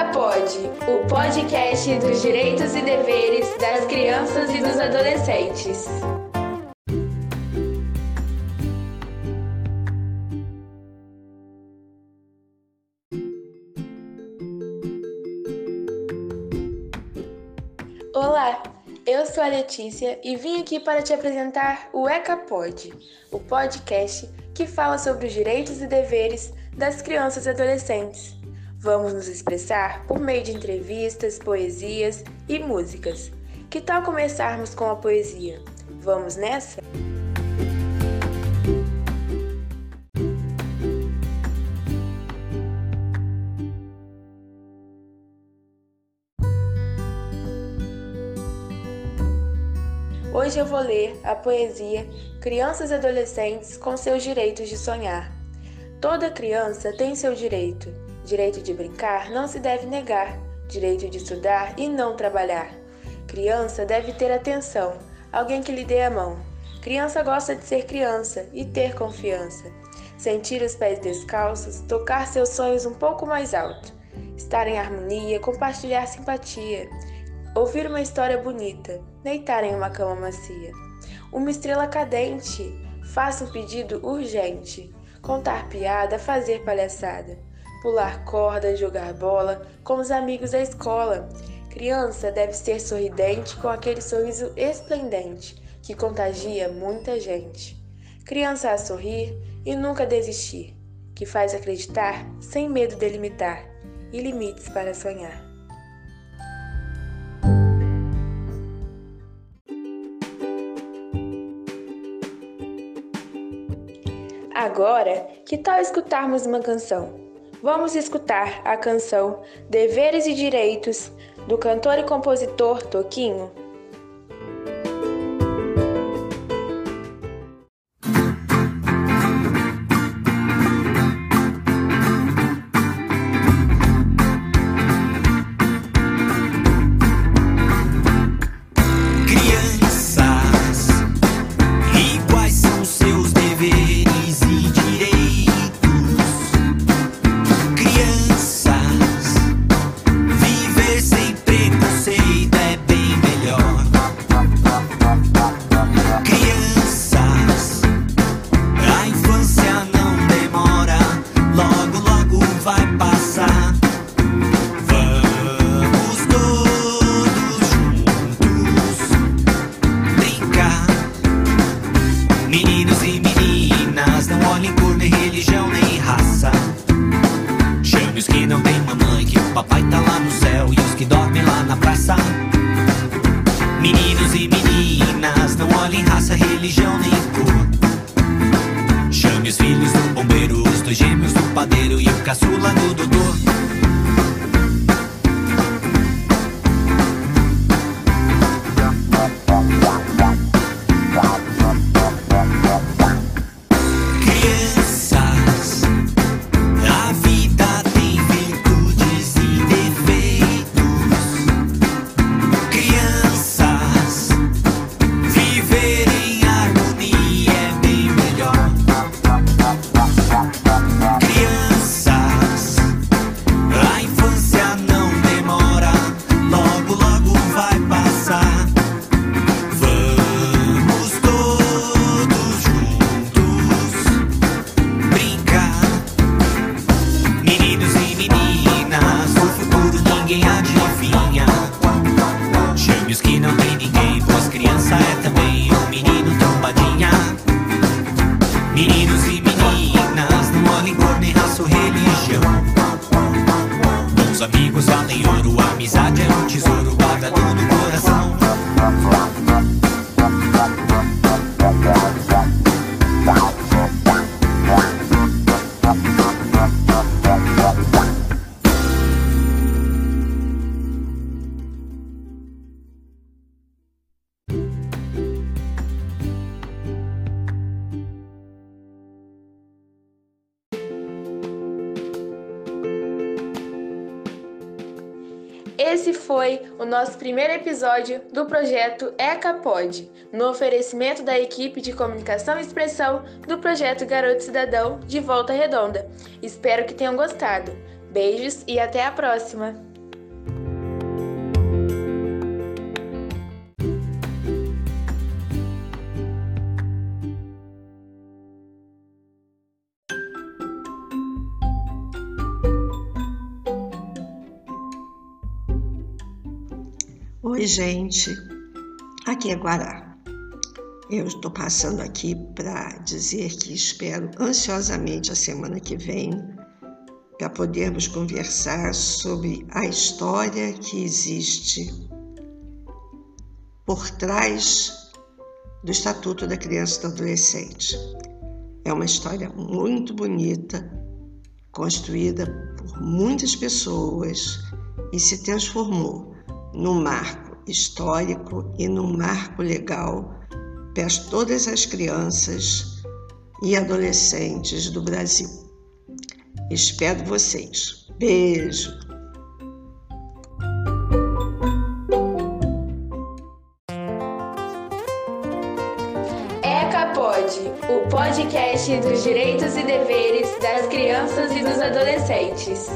ECAPOD, o podcast dos direitos e deveres das crianças e dos adolescentes. Olá, eu sou a Letícia e vim aqui para te apresentar o ECAPOD, o podcast que fala sobre os direitos e deveres das crianças e adolescentes. Vamos nos expressar por meio de entrevistas, poesias e músicas. Que tal começarmos com a poesia? Vamos nessa? Hoje eu vou ler a poesia Crianças e Adolescentes com seus direitos de sonhar. Toda criança tem seu direito. Direito de brincar não se deve negar. Direito de estudar e não trabalhar. Criança deve ter atenção, alguém que lhe dê a mão. Criança gosta de ser criança e ter confiança. Sentir os pés descalços, tocar seus sonhos um pouco mais alto. Estar em harmonia, compartilhar simpatia Ouvir uma história bonita, deitar em uma cama macia. Uma estrela cadente, faça um pedido urgente. Contar piada, fazer palhaçada. Pular corda, jogar bola com os amigos da escola. Criança deve ser sorridente com aquele sorriso esplendente que contagia muita gente. Criança a sorrir e nunca desistir, que faz acreditar sem medo de limitar e limites para sonhar. Agora, que tal escutarmos uma canção? Vamos escutar a canção Deveres e Direitos do cantor e compositor Toquinho. raça, religião nem tesouro guarda tudo no coração. Esse foi o nosso primeiro episódio do projeto ECAPOD, no oferecimento da equipe de comunicação e expressão do projeto Garoto Cidadão de Volta Redonda. Espero que tenham gostado. Beijos e até a próxima! Oi, gente. Aqui é Guará. Eu estou passando aqui para dizer que espero ansiosamente a semana que vem para podermos conversar sobre a história que existe por trás do Estatuto da Criança e do Adolescente. É uma história muito bonita, construída por muitas pessoas e se transformou num marco histórico e num marco legal para todas as crianças e adolescentes do Brasil. Espero vocês. Beijo! ECAPOD, o podcast dos direitos e deveres das crianças e dos adolescentes.